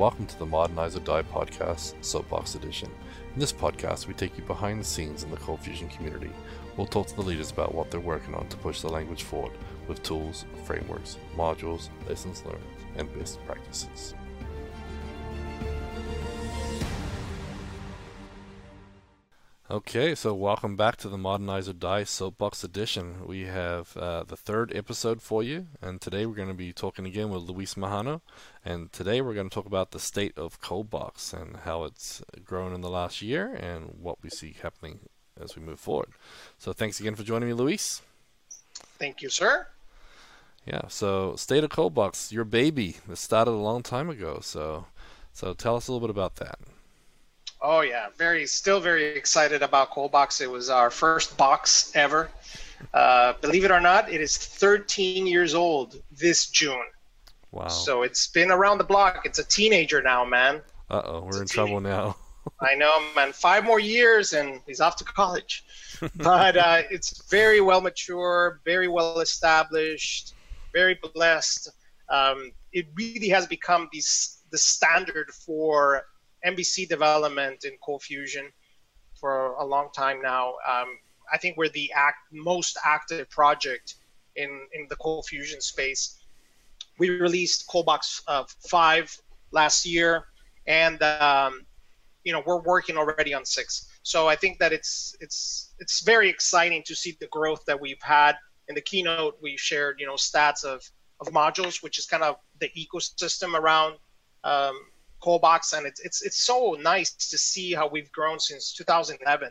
Welcome to the Modernize or Die podcast, Soapbox Edition. In this podcast, we take you behind the scenes in the Cold Fusion community. We'll talk to the leaders about what they're working on to push the language forward with tools, frameworks, modules, lessons learned, and best practices. Okay, so welcome back to the Modernize or Die Soapbox Edition. We have uh, the third episode for you, and today we're going to be talking again with Luis Majano. And today we're going to talk about the state of Coldbox and how it's grown in the last year and what we see happening as we move forward. So thanks again for joining me, Luis. Thank you, sir. Yeah, so state of Coldbox, your baby, that started a long time ago. So, so tell us a little bit about that. Oh yeah, very still very excited about Coldbox. It was our first box ever. Uh, believe it or not, it is 13 years old this June. Wow. So it's been around the block. It's a teenager now, man. Uh oh, we're in trouble now. I know, man. Five more years and he's off to college. but uh, it's very well mature, very well established, very blessed. Um, it really has become these, the standard for MVC development in Cold Fusion for a long time now. Um, I think we're the act, most active project in, in the Cold Fusion space. We released Coldbox uh, 5 last year, and um, you know we're working already on 6. So I think that it's it's it's very exciting to see the growth that we've had. In the keynote, we shared you know stats of of modules, which is kind of the ecosystem around um, Coldbox, and it's it's it's so nice to see how we've grown since 2011.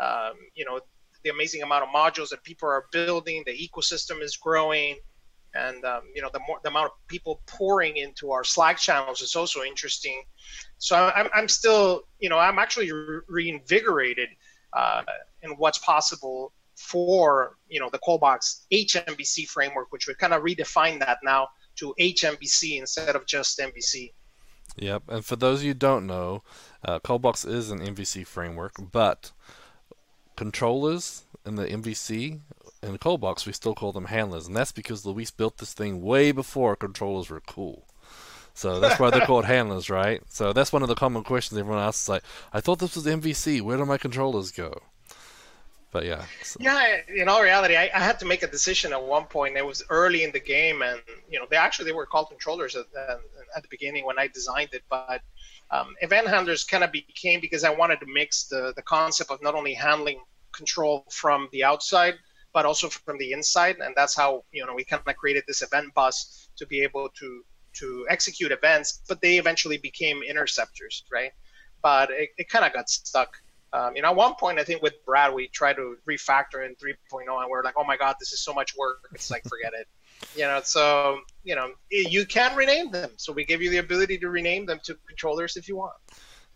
Um, you know, the amazing amount of modules that people are building, the ecosystem is growing, and um, you know the more the amount of people pouring into our Slack channels is also interesting. So I'm I'm still you know I'm actually re- reinvigorated uh, in what's possible for you know the Coldbox HMVC framework, which we kind of redefine that now to HMVC instead of just MVC. Yep, and for those of you who don't know, uh, Coldbox is an MVC framework, but controllers in the MVC in the Coldbox we still call them handlers, and that's because Luis built this thing way before controllers were cool. So that's why they're called handlers, right? So that's one of the common questions everyone asks. Like, I thought this was MVC. Where do my controllers go? But yeah. So. Yeah, in all reality, I, I, had to make a decision at one point. It was early in the game, and you know, they actually they were called controllers at, at the beginning when I designed it. But um, event handlers kind of became because I wanted to mix the the concept of not only handling control from the outside, but also from the inside, and that's how you know we kind of created this event bus to be able to to execute events. But they eventually became interceptors, right? But it, it kind of got stuck um, you know, at one point, I think with Brad, we tried to refactor in 3.0, and we are like, oh my god, this is so much work. It's like, forget it. You know, so you know, you can rename them. So we give you the ability to rename them to controllers if you want.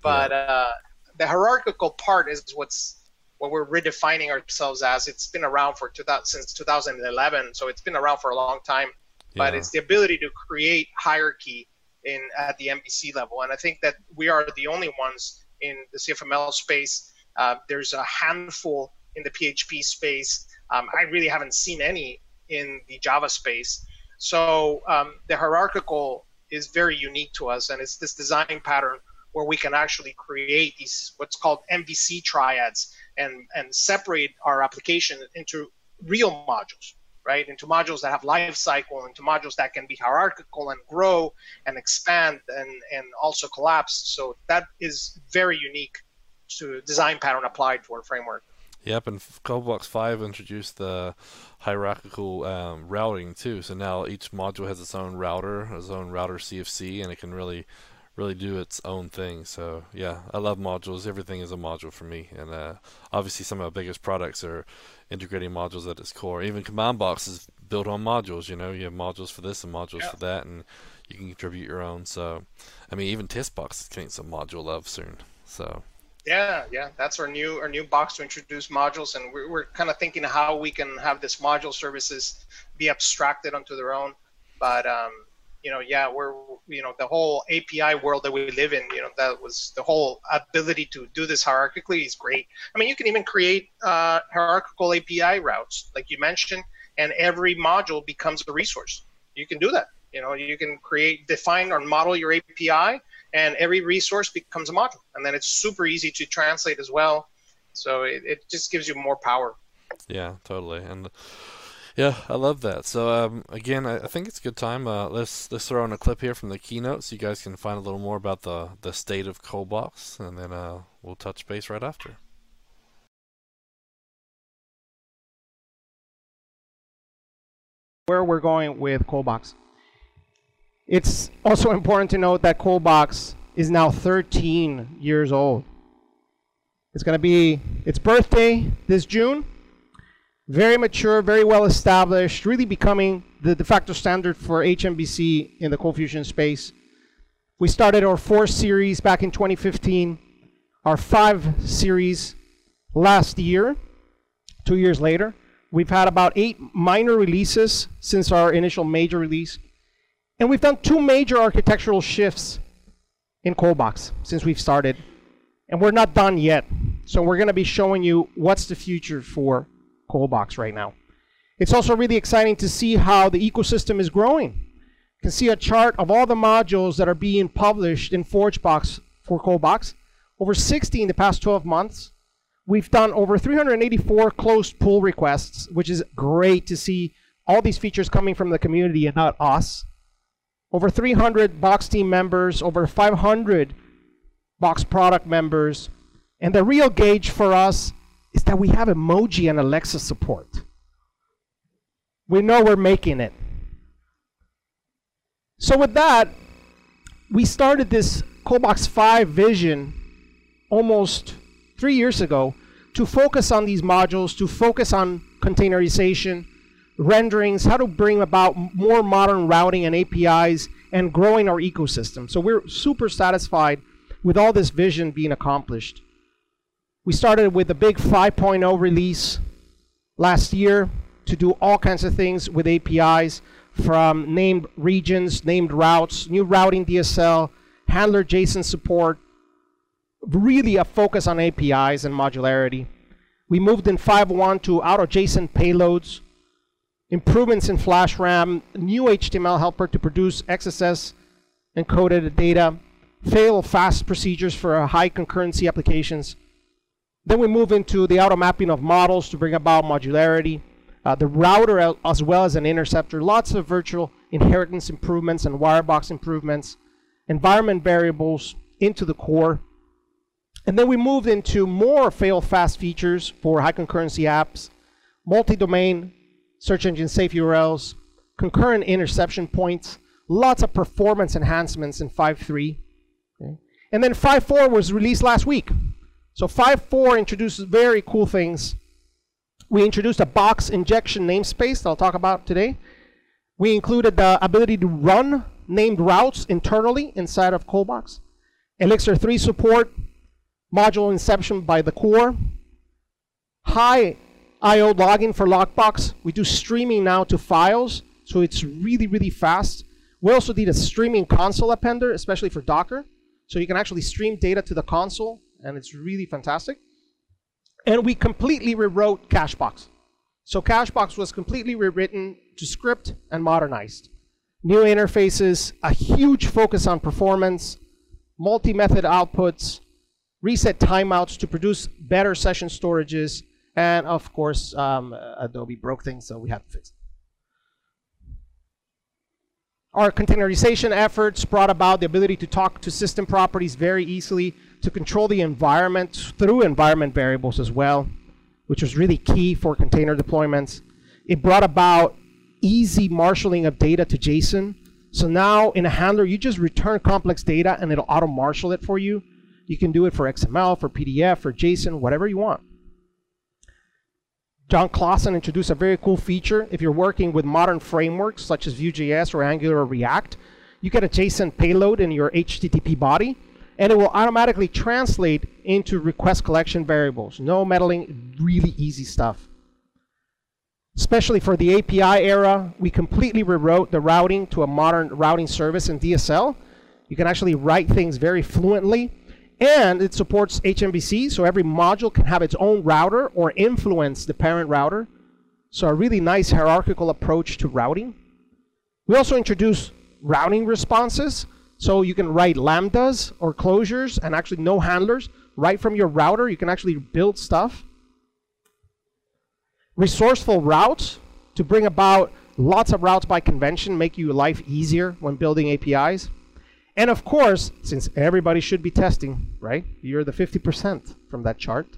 But yeah. uh, the hierarchical part is what's what we're redefining ourselves as. It's been around for 2000, since 2011, so it's been around for a long time. Yeah. But it's the ability to create hierarchy in at the MVC level, and I think that we are the only ones in the CFML space. Uh, there's a handful in the PHP space. Um, I really haven't seen any in the Java space. So um, the hierarchical is very unique to us, and it's this design pattern where we can actually create these what's called MVC triads and and separate our application into real modules right? Into modules that have life cycle, into modules that can be hierarchical and grow and expand and, and also collapse. So that is very unique to design pattern applied to our framework. Yep, and Coldbox 5 introduced the hierarchical um, routing too. So now each module has its own router, its own router CFC, and it can really really do its own thing. So yeah, I love modules. Everything is a module for me, and uh, obviously some of our biggest products are integrating modules at its core. Even Command Box is built on modules. You know, you have modules for this and modules yeah. for that, and you can contribute your own. So, I mean, even Testbox is getting some module love soon. So. Yeah, yeah, that's our new our new box to introduce modules, and we're, we're kind of thinking how we can have this module services be abstracted onto their own. But um, you know, yeah, we're, you know, the whole API world that we live in, you know, that was the whole ability to do this hierarchically is great. I mean, you can even create uh, hierarchical API routes, like you mentioned, and every module becomes a resource. You can do that. You know, you can create, define, or model your API, and every resource becomes a module, and then it's super easy to translate as well. So it, it just gives you more power. Yeah, totally, and yeah, I love that. So um, again, I, I, think it's a good time. Uh, let's let's throw in a clip here from the keynote, so you guys can find a little more about the the state of ColdBox, and then uh, we'll touch base right after. Where we're going with ColdBox. It's also important to note that ColdBox is now 13 years old. It's going to be its birthday this June. Very mature, very well established, really becoming the de facto standard for HMVC in the cold fusion space. We started our four series back in 2015, our five series last year, two years later. We've had about eight minor releases since our initial major release. And we've done two major architectural shifts in ColdBox since we've started. And we're not done yet. So we're going to be showing you what's the future for ColdBox right now. It's also really exciting to see how the ecosystem is growing. You can see a chart of all the modules that are being published in ForgeBox for ColdBox. Over 60 in the past 12 months. We've done over 384 closed pull requests, which is great to see all these features coming from the community and not us. Over 300 Box team members, over 500 Box product members. And the real gauge for us is that we have emoji and Alexa support. We know we're making it. So with that, we started this ColdBox 5 vision almost three years ago to focus on these modules, to focus on containerization, renderings, how to bring about more modern routing and APIs, and growing our ecosystem. So we're super satisfied with all this vision being accomplished. We started with a big 5.0 release last year to do all kinds of things with APIs from named regions, named routes, new routing DSL, handler JSON support, really a focus on APIs and modularity. We moved in 5.1 to auto JSON payloads, improvements in flash RAM, new HTML helper to produce XSS encoded data, fail fast procedures for high concurrency applications. Then we move into the auto mapping of models to bring about modularity, uh, the router as well as an interceptor, lots of virtual inheritance improvements and wirebox improvements, environment variables into the core, and then we moved into more fail-fast features for high concurrency apps, multi-domain search engine safe URLs, concurrent interception points, lots of performance enhancements in 5.3. Okay. And then 5.4 was released last week. So 5.4 introduces very cool things. We introduced a box injection namespace that I'll talk about today. We included the ability to run named routes internally inside of ColdBox. Elixir 3 support, module inception by the core. High I.O. logging for LogBox. We do streaming now to files, so it's really, really fast. We also did a streaming console appender, especially for Docker. So you can actually stream data to the console, and it's really fantastic. And we completely rewrote Cachebox. So Cachebox was completely rewritten to script and modernized. New interfaces, a huge focus on performance, multi-method outputs, reset timeouts to produce better session storages, and of course, um, Adobe broke things, so we had to fix it. Our containerization efforts brought about the ability to talk to system properties very easily, to control the environment through environment variables as well, which was really key for container deployments. It brought about easy marshaling of data to JSON. So now in a handler, you just return complex data and it'll auto marshal it for you. You can do it for XML, for PDF, for JSON, whatever you want. Jon Clausen introduced a very cool feature. If you're working with modern frameworks such as Vue.js or Angular or React, you get a JSON payload in your HTTP body, and it will automatically translate into request collection variables. No meddling, really easy stuff. Especially for the API era, we completely rewrote the routing to a modern routing service in DSL. You can actually write things very fluently and it supports HMVC, so every module can have its own router or influence the parent router. So a really nice hierarchical approach to routing. We also introduce routing responses. So you can write lambdas or closures and actually no handlers right from your router. You can actually build stuff. Resourceful routes to bring about lots of routes by convention, make your life easier when building APIs. And of course, since everybody should be testing, right? You're the 50% from that chart.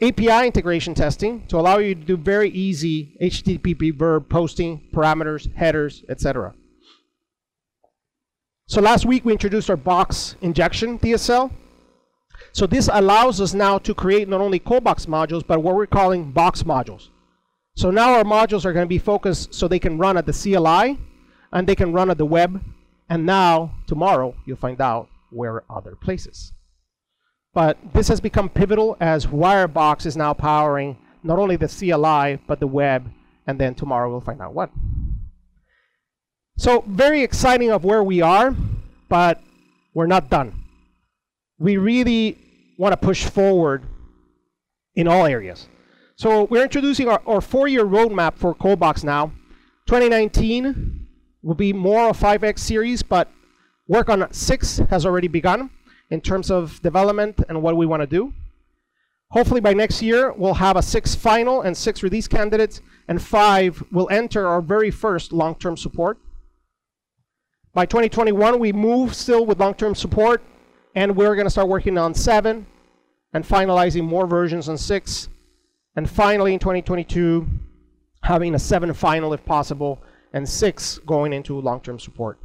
API integration testing to allow you to do very easy HTTP verb posting, parameters, headers, etc. So last week we introduced our box injection DSL. So this allows us now to create not only ColdBox modules, but what we're calling box modules. So now our modules are going to be focused so they can run at the CLI and they can run at the web. And now, tomorrow, you'll find out where other places. But this has become pivotal as Wirebox is now powering not only the CLI, but the web. And then tomorrow we'll find out what. So very exciting of where we are, but we're not done. We really want to push forward in all areas. So we're introducing our, our four-year roadmap for ColdBox now. 2019 will be more of 5X series, but work on 6 has already begun in terms of development and what we want to do. Hopefully by next year, we'll have a 6 final and 6 release candidates, and 5 will enter our very first long-term support. By 2021, we move still with long-term support, and we're going to start working on 7 and finalizing more versions on 6 and finally, in 2022, having a seven final if possible, and six going into long-term support.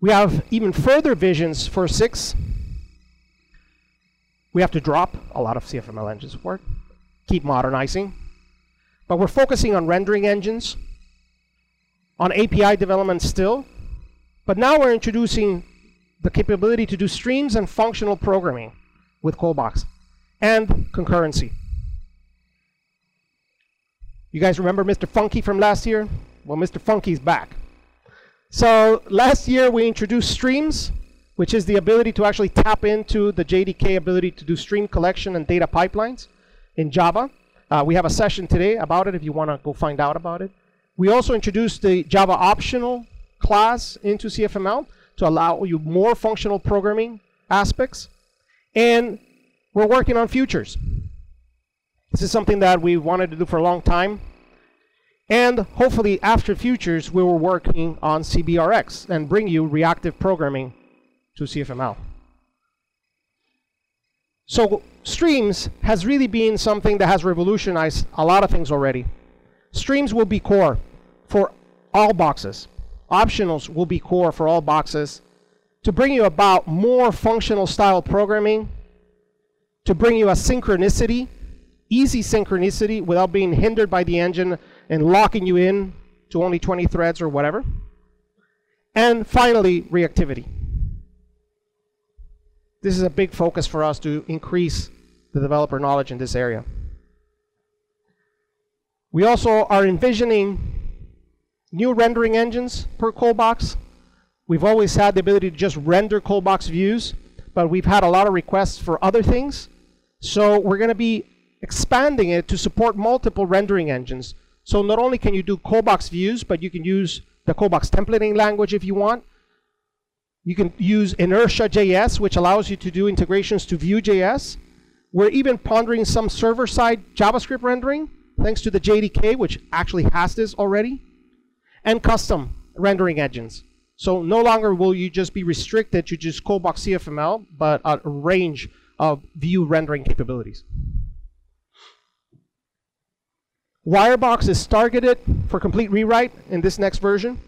We have even further visions for six. We have to drop a lot of CFML engine support, keep modernizing, but we're focusing on rendering engines, on API development still, but now we're introducing the capability to do streams and functional programming with ColdBox and concurrency. You guys remember Mr. Funky from last year? Well, Mr. Funky's back. So last year we introduced streams, which is the ability to actually tap into the JDK ability to do stream collection and data pipelines in Java. Uh, we have a session today about it if you want to go find out about it. We also introduced the Java optional class into CFML to allow you more functional programming aspects. And we're working on futures. This is something that we wanted to do for a long time. And hopefully after futures, we were working on CBRX and bring you reactive programming to CFML. So streams has really been something that has revolutionized a lot of things already. Streams will be core for all boxes. Optionals will be core for all boxes to bring you about more functional style programming to bring you a synchronicity, easy synchronicity without being hindered by the engine and locking you in to only 20 threads or whatever. And finally, reactivity. This is a big focus for us to increase the developer knowledge in this area. We also are envisioning new rendering engines per ColdBox. We've always had the ability to just render ColdBox views, but we've had a lot of requests for other things. So we're going to be expanding it to support multiple rendering engines. So not only can you do ColdBox views, but you can use the ColdBox templating language if you want. You can use Inertia.js, which allows you to do integrations to Vue.js. We're even pondering some server-side JavaScript rendering, thanks to the JDK, which actually has this already, and custom rendering engines. So no longer will you just be restricted to just ColdBox CFML, but a range of view rendering capabilities. Wirebox is targeted for complete rewrite in this next version.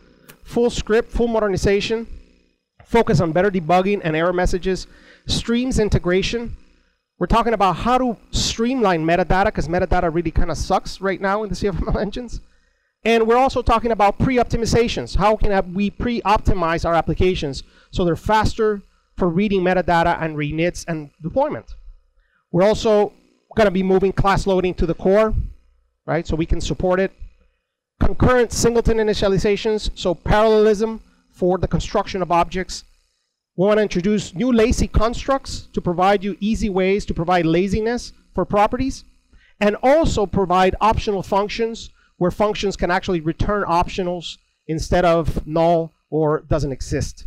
Full script, full modernization, focus on better debugging and error messages, streams integration. We're talking about how to streamline metadata because metadata really kind of sucks right now in the CFML engines. And we're also talking about pre-optimizations. How can we pre-optimize our applications so they're faster, for reading metadata and reinits and deployment. We're also going to be moving class loading to the core, right? So we can support it. Concurrent singleton initializations, so parallelism for the construction of objects. We want to introduce new lazy constructs to provide you easy ways to provide laziness for properties, and also provide optional functions where functions can actually return optionals instead of null or doesn't exist.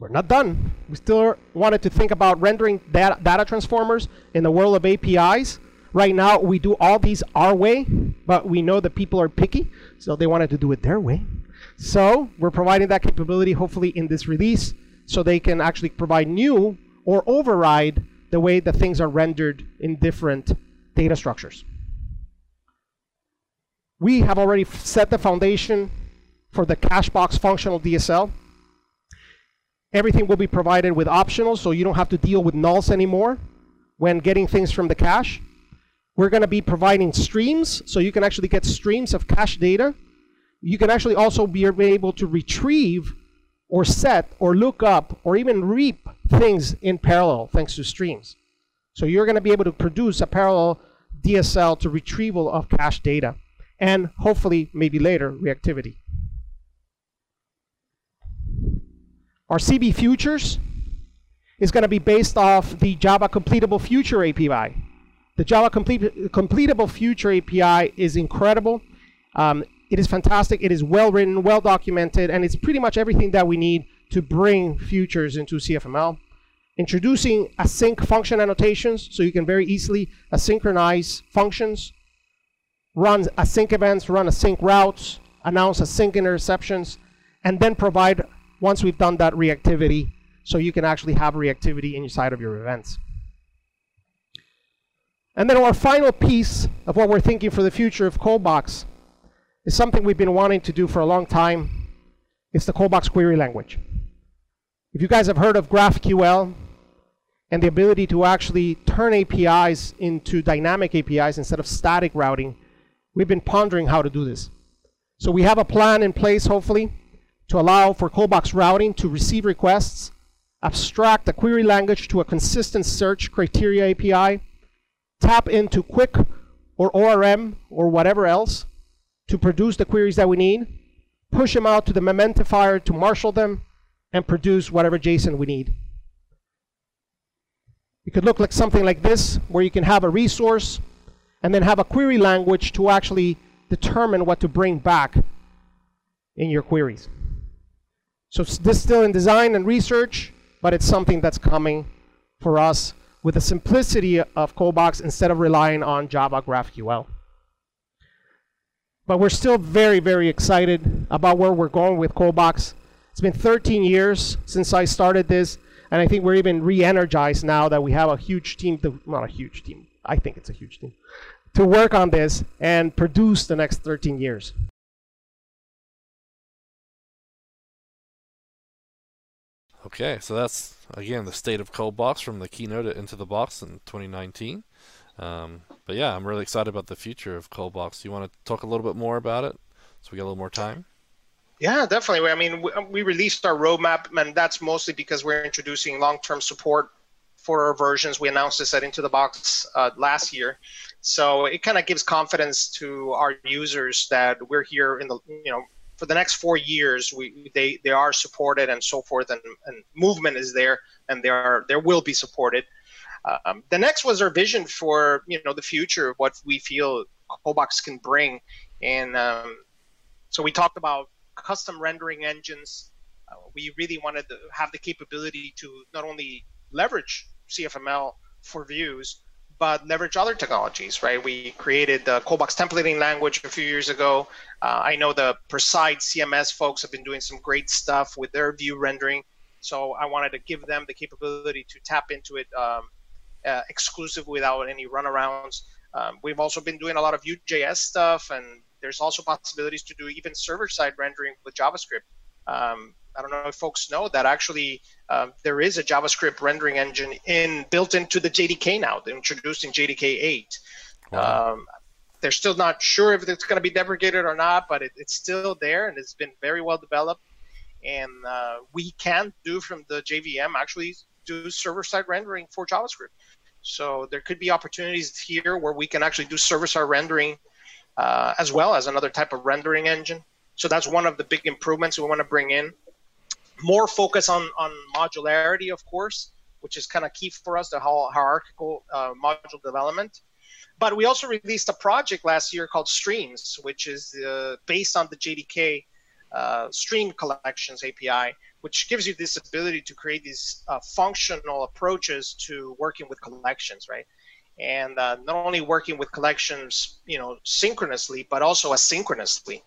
We're not done. We still wanted to think about rendering data, data transformers in the world of APIs. Right now, we do all these our way, but we know that people are picky, so they wanted to do it their way. So we're providing that capability, hopefully, in this release, so they can actually provide new or override the way that things are rendered in different data structures. We have already set the foundation for the Cachebox functional DSL. Everything will be provided with optionals, so you don't have to deal with nulls anymore when getting things from the cache. We're going to be providing streams, so you can actually get streams of cache data. You can actually also be able to retrieve or set or look up or even reap things in parallel thanks to streams. So you're going to be able to produce a parallel DSL to retrieval of cache data and hopefully maybe later reactivity. Our CB futures is going to be based off the Java completable future API. The Java complete, completable future API is incredible. Um, it is fantastic. It is well written, well documented, and it's pretty much everything that we need to bring futures into CFML. Introducing async function annotations, so you can very easily asynchronize functions, run async events, run async routes, announce async interceptions, and then provide once we've done that reactivity so you can actually have reactivity inside of your events. And then our final piece of what we're thinking for the future of ColdBox is something we've been wanting to do for a long time. It's the ColdBox query language. If you guys have heard of GraphQL and the ability to actually turn APIs into dynamic APIs instead of static routing, we've been pondering how to do this. So we have a plan in place, hopefully, to allow for ColdBox routing to receive requests, abstract the query language to a consistent search criteria API, tap into Quick or ORM or whatever else to produce the queries that we need, push them out to the Mementifier to marshal them, and produce whatever JSON we need. It could look like something like this, where you can have a resource and then have a query language to actually determine what to bring back in your queries. So this is still in design and research, but it's something that's coming for us with the simplicity of ColdBox instead of relying on Java GraphQL. But we're still very, very excited about where we're going with ColdBox. It's been 13 years since I started this, and I think we're even re-energized now that we have a huge team, to, not a huge team, I think it's a huge team, to work on this and produce the next 13 years. Okay, so that's again the state of ColdBox from the keynote Into the Box in 2019. Um, but yeah, I'm really excited about the future of ColdBox. Do you want to talk a little bit more about it, so we get a little more time? Yeah, definitely. I mean, we, released our roadmap, and that's mostly because we're introducing long-term support for our versions. We announced this at Into the Box uh, last year, so it kind of gives confidence to our users that we're here in the you know for the next four years, we they they are supported and so forth, and, and movement is there, and they are there will be supported. Um, the next was our vision for you know the future of what we feel ColdBox can bring, and um, so we talked about custom rendering engines. Uh, we really wanted to have the capability to not only leverage CFML for views, but leverage other technologies, right? We created the ColdBox templating language a few years ago. Uh, I know the Preside CMS folks have been doing some great stuff with their view rendering. So I wanted to give them the capability to tap into it um, uh, exclusive without any runarounds. Um, we've also been doing a lot of Vue.js stuff, and there's also possibilities to do even server-side rendering with JavaScript. Um, I don't know if folks know that actually um, there is a JavaScript rendering engine in built into the JDK now. They're introduced in JDK 8. Wow. Um, they're still not sure if it's going to be deprecated or not, but it, it's still there and it's been very well developed. And uh, we can do from the JVM actually do server-side rendering for JavaScript. So there could be opportunities here where we can actually do server-side rendering uh, as well as another type of rendering engine. So that's one of the big improvements we want to bring in more focus on, on modularity, of course, which is kind of key for us, the whole hierarchical uh, module development. but we also released a project last year called Streams, which is uh, based on the JDK uh, Stream Collections API, which gives you this ability to create these uh, functional approaches to working with collections, right? And uh, not only working with collections, you know, synchronously, but also asynchronously.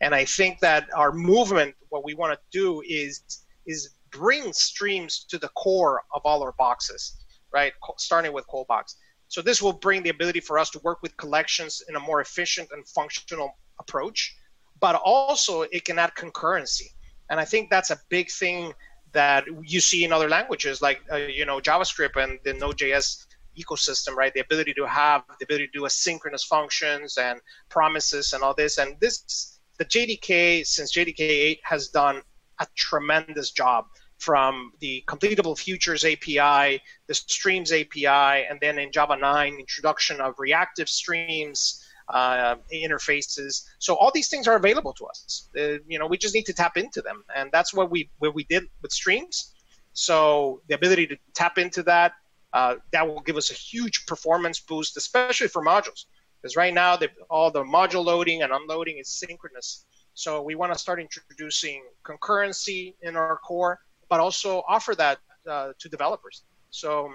And I think that our movement, what we want to do is is bring streams to the core of all our boxes, right? Starting with ColdBox. So this will bring the ability for us to work with collections in a more efficient and functional approach, but also it can add concurrency. And I think that's a big thing that you see in other languages like uh, you know JavaScript and the Node.js ecosystem, right? The ability to have the ability to do asynchronous functions and promises and all this. And this the JDK since JDK 8 has done a tremendous job from the completable futures API, the streams API, and then in Java 9, introduction of reactive streams, uh, interfaces. So all these things are available to us. Uh, you know, we just need to tap into them, and that's what we what we did with streams. So the ability to tap into that uh, that will give us a huge performance boost, especially for modules, because right now the, all the module loading and unloading is synchronous. So we want to start introducing concurrency in our core but also offer that uh, to developers. So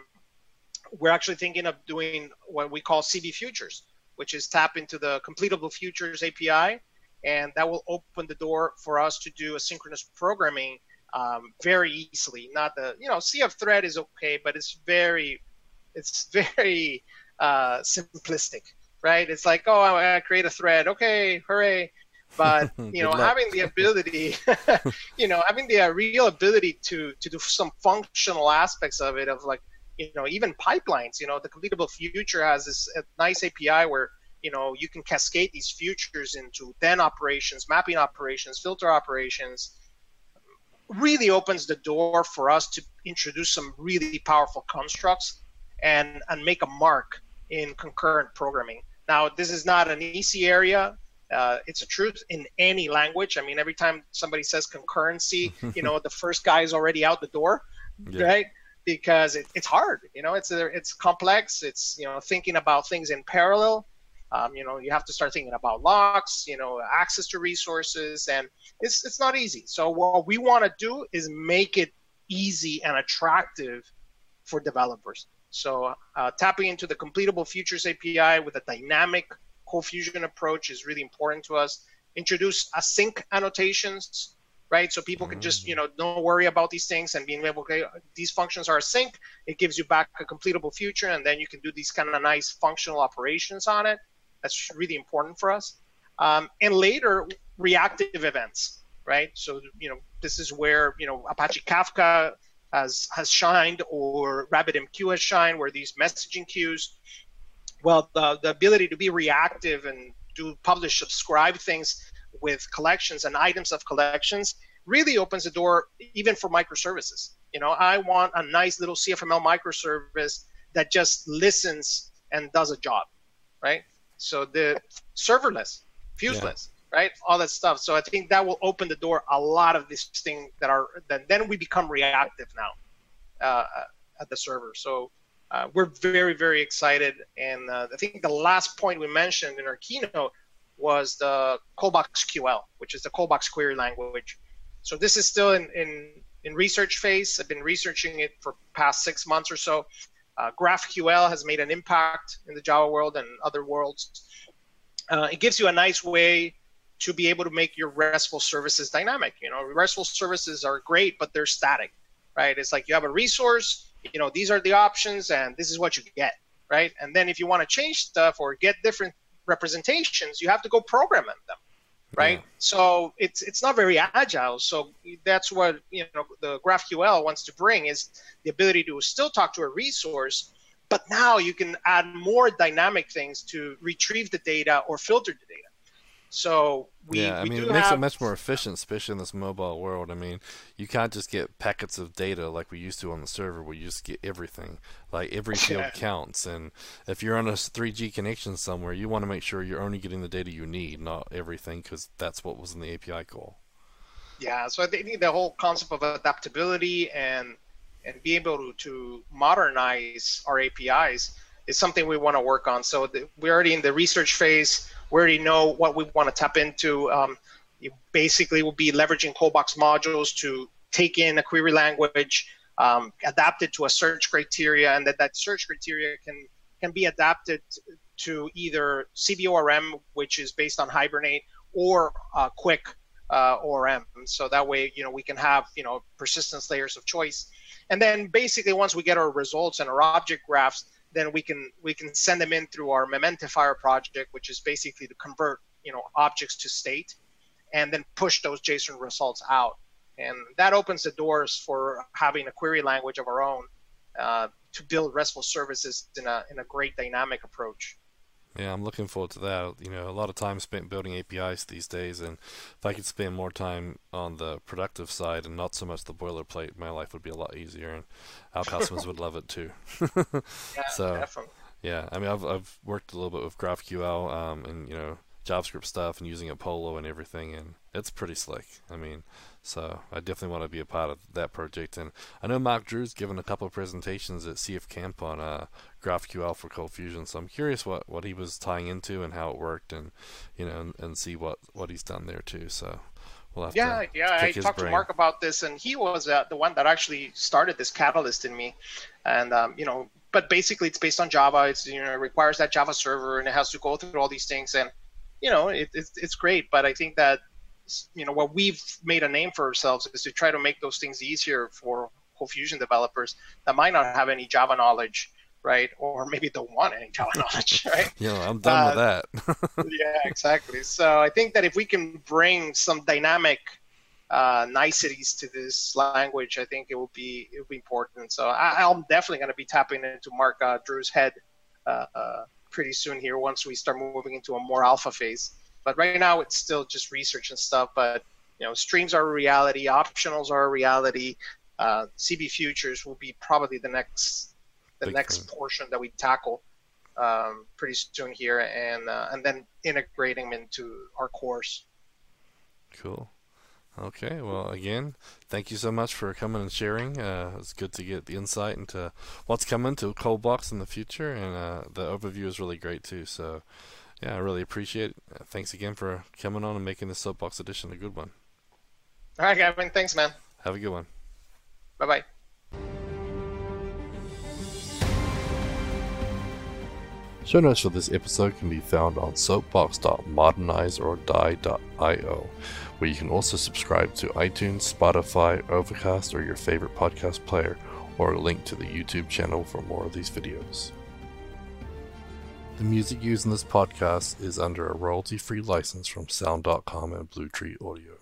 we're actually thinking of doing what we call CB Futures, which is tap into the completable futures API, and that will open the door for us to do asynchronous programming um, very easily. Not the you know CF thread is okay, but it's very it's very uh, simplistic, right? It's like oh I create a thread, okay, hooray, but you know having the ability you know having the uh, real ability to to do some functional aspects of it of like you know even pipelines you know the completable future has this nice api where you know you can cascade these futures into then operations mapping operations filter operations really opens the door for us to introduce some really powerful constructs and and make a mark in concurrent programming now this is not an easy area uh, it's a truth in any language. I mean, every time somebody says concurrency, you know, the first guy is already out the door, yeah. right? Because it, it's hard. You know, it's it's complex. It's you know thinking about things in parallel. Um, you know, you have to start thinking about locks. You know, access to resources, and it's it's not easy. So what we want to do is make it easy and attractive for developers. So uh, tapping into the completable futures API with a dynamic Cold Fusion approach is really important to us. Introduce async annotations, right? So people can just, you know, don't worry about these things and being able, okay, these functions are async. It gives you back a completable future, and then you can do these kind of nice functional operations on it. That's really important for us. Um, and later, reactive events, right? So, you know, this is where, you know, Apache Kafka has has shined or RabbitMQ has shined, where these messaging queues well, the, the ability to be reactive and do publish, subscribe things with collections and items of collections really opens the door even for microservices. You know, I want a nice little CFML microservice that just listens and does a job, right? So the serverless, fuseless, yeah. right? All that stuff. So I think that will open the door a lot of these things that are that then we become reactive now uh, at the server. So uh, we're very, very excited. And uh, I think the last point we mentioned in our keynote was the ColdBox QL, which is the ColdBox query language. So this is still in, in, in research phase. I've been researching it for past six months or so. Uh, GraphQL has made an impact in the Java world and other worlds. Uh, it gives you a nice way to be able to make your RESTful services dynamic. You know, RESTful services are great, but they're static, right? It's like you have a resource, you know these are the options and this is what you get right and then if you want to change stuff or get different representations you have to go program them right? Yeah. so it's it's not very agile. So that's what you know the graphql wants to bring is the ability to still talk to a resource but now you can add more dynamic things to retrieve the data or filter the data so we, yeah, I we mean, it makes have... it much more efficient, especially in this mobile world. I mean, you can't just get packets of data like we used to on the server, where you just get everything. Like every field yeah. counts, and if you're on a 3G connection somewhere, you want to make sure you're only getting the data you need, not everything, because that's what was in the API call. Yeah, so I think the whole concept of adaptability and and be able to, to modernize our APIs is something we want to work on. So the, we're already in the research phase. We already know what we want to tap into. Um, basically will be leveraging ColdBox modules to take in a query language, um, adapt it to a search criteria, and that that search criteria can can be adapted to either CBORM, which is based on Hibernate, or uh, Quick uh, ORM. So that way, you know, we can have you know persistence layers of choice, and then basically once we get our results and our object graphs, then we can we can send them in through our Mementifier project, which is basically to convert you know objects to state, and then push those JSON results out. And that opens the doors for having a query language of our own uh, to build RESTful services in a in a great dynamic approach. Yeah, I'm looking forward to that. You know, a lot of time spent building APIs these days, and if I could spend more time on the productive side and not so much the boilerplate, my life would be a lot easier, and our customers would love it too. yeah, so, definitely. Yeah, I mean, I've I've worked a little bit with GraphQL, um, and you know, JavaScript stuff, and using Apollo and everything, and it's pretty slick. I mean, so I definitely want to be a part of that project. And I know Mark Drew's given a couple of presentations at CF Camp on uh, GraphQL for Cold Fusion. So I'm curious what, what he was tying into and how it worked, and you know, and, and see what, what he's done there too. So we'll have to yeah, yeah. I talked brain. to Mark about this, and he was uh, the one that actually started this catalyst in me. And um, you know, but basically it's based on Java. It's you know it requires that Java server, and it has to go through all these things. And you know, it, it's it's great. But I think that you know what we've made a name for ourselves is to try to make those things easier for Fusion developers that might not have any Java knowledge, right? Or maybe don't want any Java knowledge, right? Yeah, I'm done uh, with that. yeah, exactly. So I think that if we can bring some dynamic uh, niceties to this language, I think it will be it will be important. So I, am definitely going to be tapping into Mark uh, Drew's head uh, uh, pretty soon here once we start moving into a more alpha phase. But right now, it's still just research and stuff. But you know, streams are a reality. Optionals are a reality. Uh, CB futures will be probably the next the Big next thing. portion that we tackle um, pretty soon here, and uh, and then integrating them into our course. Cool. Okay, well, again, thank you so much for coming and sharing. Uh, it's good to get the insight into what's coming to ColdBox in the future, and uh, the overview is really great too. So, yeah, I really appreciate it. Uh, thanks again for coming on and making this Soapbox edition a good one. All right, Gavin. Thanks, man. Have a good one. Bye bye. Show notes for this episode can be found on soapbox.modernizeordie.io, where you can also subscribe to iTunes, Spotify, Overcast, or your favorite podcast player, or a link to the YouTube channel for more of these videos. The music used in this podcast is under a royalty free license from Sound.com and Blue Tree Audio.